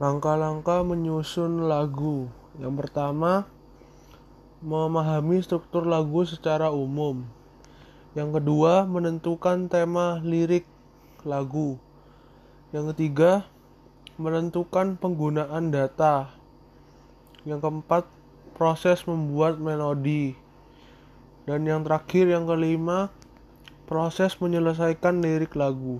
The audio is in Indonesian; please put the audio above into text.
Langkah-langkah menyusun lagu. Yang pertama, memahami struktur lagu secara umum. Yang kedua, menentukan tema lirik lagu. Yang ketiga, menentukan penggunaan data. Yang keempat, proses membuat melodi. Dan yang terakhir, yang kelima, proses menyelesaikan lirik lagu.